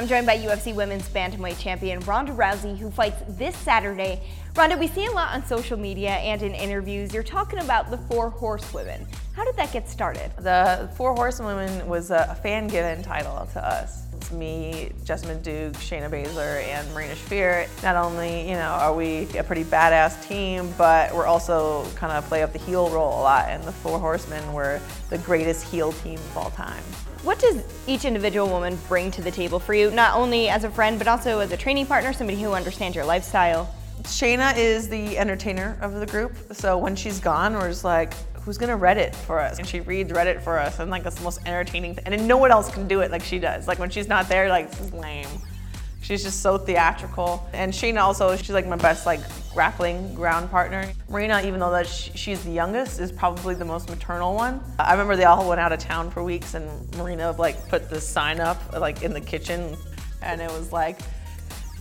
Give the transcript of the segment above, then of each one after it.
I'm joined by UFC Women's Bantamweight Champion Ronda Rousey, who fights this Saturday. Ronda, we see a lot on social media and in interviews. You're talking about the Four Horsewomen. How did that get started? The Four Horsewomen was a fan-given title to us. It's me, Jessamyn Duke, Shayna Baszler, and Marina Shafir. Not only, you know, are we a pretty badass team, but we're also kind of play up the heel role a lot, and the Four Horsemen were the greatest heel team of all time. What does each individual woman bring to the table for you, not only as a friend, but also as a training partner, somebody who understands your lifestyle? Shayna is the entertainer of the group, so when she's gone, we're just like, who's gonna Reddit for us? And she reads Reddit for us, and like it's the most entertaining thing. And no one else can do it like she does. Like when she's not there, like this is lame. She's just so theatrical. And Shayna also, she's like my best like grappling ground partner. Marina, even though that she's the youngest, is probably the most maternal one. I remember they all went out of town for weeks and Marina like put this sign up like in the kitchen and it was like,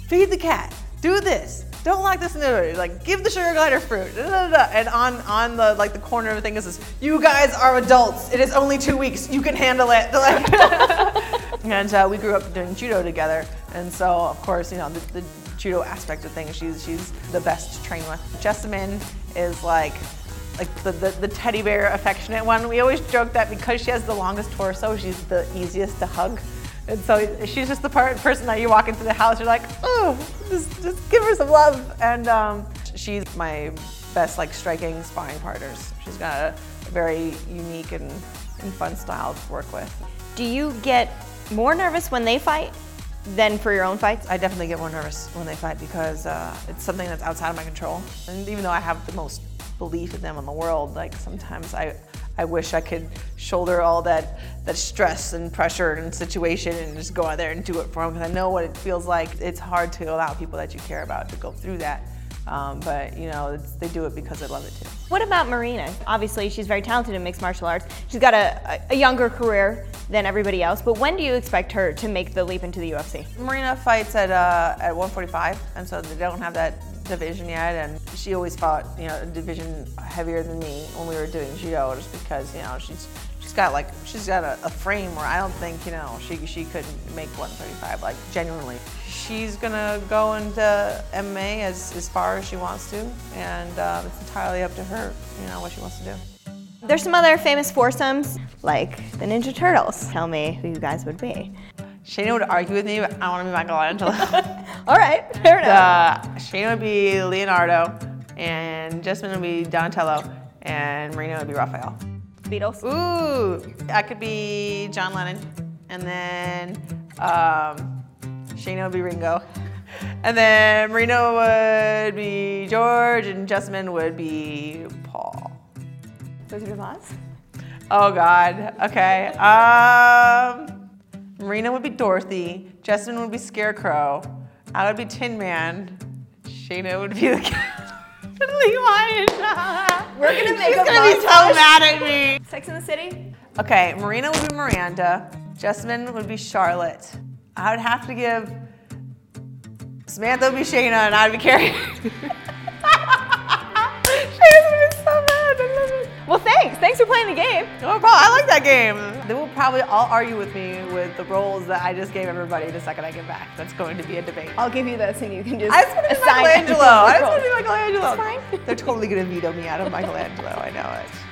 feed the cat, do this, don't lock this the like give the sugar glider fruit. Da, da, da. and on on the like the corner of the thing is this you guys are adults. It is only two weeks. You can handle it. And uh, we grew up doing judo together. And so of course you know the, the judo aspect of things she's she's the best to train with. Jessamyn is like like the, the, the, teddy bear affectionate one. We always joke that because she has the longest torso, she's the easiest to hug. And so she's just the part, person that you walk into the house, you're like, oh, just, just give her some love. And um, she's my best like striking sparring partners. She's got a, a very unique and, and fun style to work with. Do you get more nervous when they fight than for your own fights? I definitely get more nervous when they fight because uh, it's something that's outside of my control. And even though I have the most belief in them in the world, like sometimes I, I wish I could shoulder all that, that stress and pressure and situation and just go out there and do it for them because I know what it feels like. It's hard to allow people that you care about to go through that. Um, but you know, they do it because they love it too. What about Marina? Obviously, she's very talented in mixed martial arts. She's got a, a younger career than everybody else, but when do you expect her to make the leap into the UFC? Marina fights at, uh, at 145, and so they don't have that division yet, and she always fought, you know, a division heavier than me when we were doing judo, just because, you know, she's she's got like she's got a, a frame where I don't think, you know, she she couldn't make 135, like genuinely. She's gonna go into MMA as as far as she wants to, and um, it's entirely up to her, you know, what she wants to do. There's some other famous foursomes, like the Ninja Turtles. Tell me who you guys would be. Shayna would argue with me, but I want to be Michelangelo. All right, fair enough. Uh, Shayna would be Leonardo, and Jessamyn would be Donatello, and Marina would be Raphael. Beatles? Ooh, I could be John Lennon, and then um, would be Ringo. And then Marina would be George, and Jessamyn would be Paul. Wizard of Oz? Oh God. Okay. Um, Marina would be Dorothy, Jessamyn would be Scarecrow, I would be Tin Man, Shayna would be the Levi We're gonna make She's a gonna be so mad at me. Sex in the City? Okay, Marina would be Miranda, Jessamyn would be Charlotte. I would have to give Samantha would be Shayna and I'd be Carrie. Well, thanks. Thanks for playing the game. No problem. I like that game. They will probably all argue with me with the roles that I just gave everybody the second I get back. That's going to be a debate. I'll give you this and you can just I just want to be Michelangelo. I just want to be. Michelangelo. It's fine. They're totally going to veto me out of Michelangelo. I know it.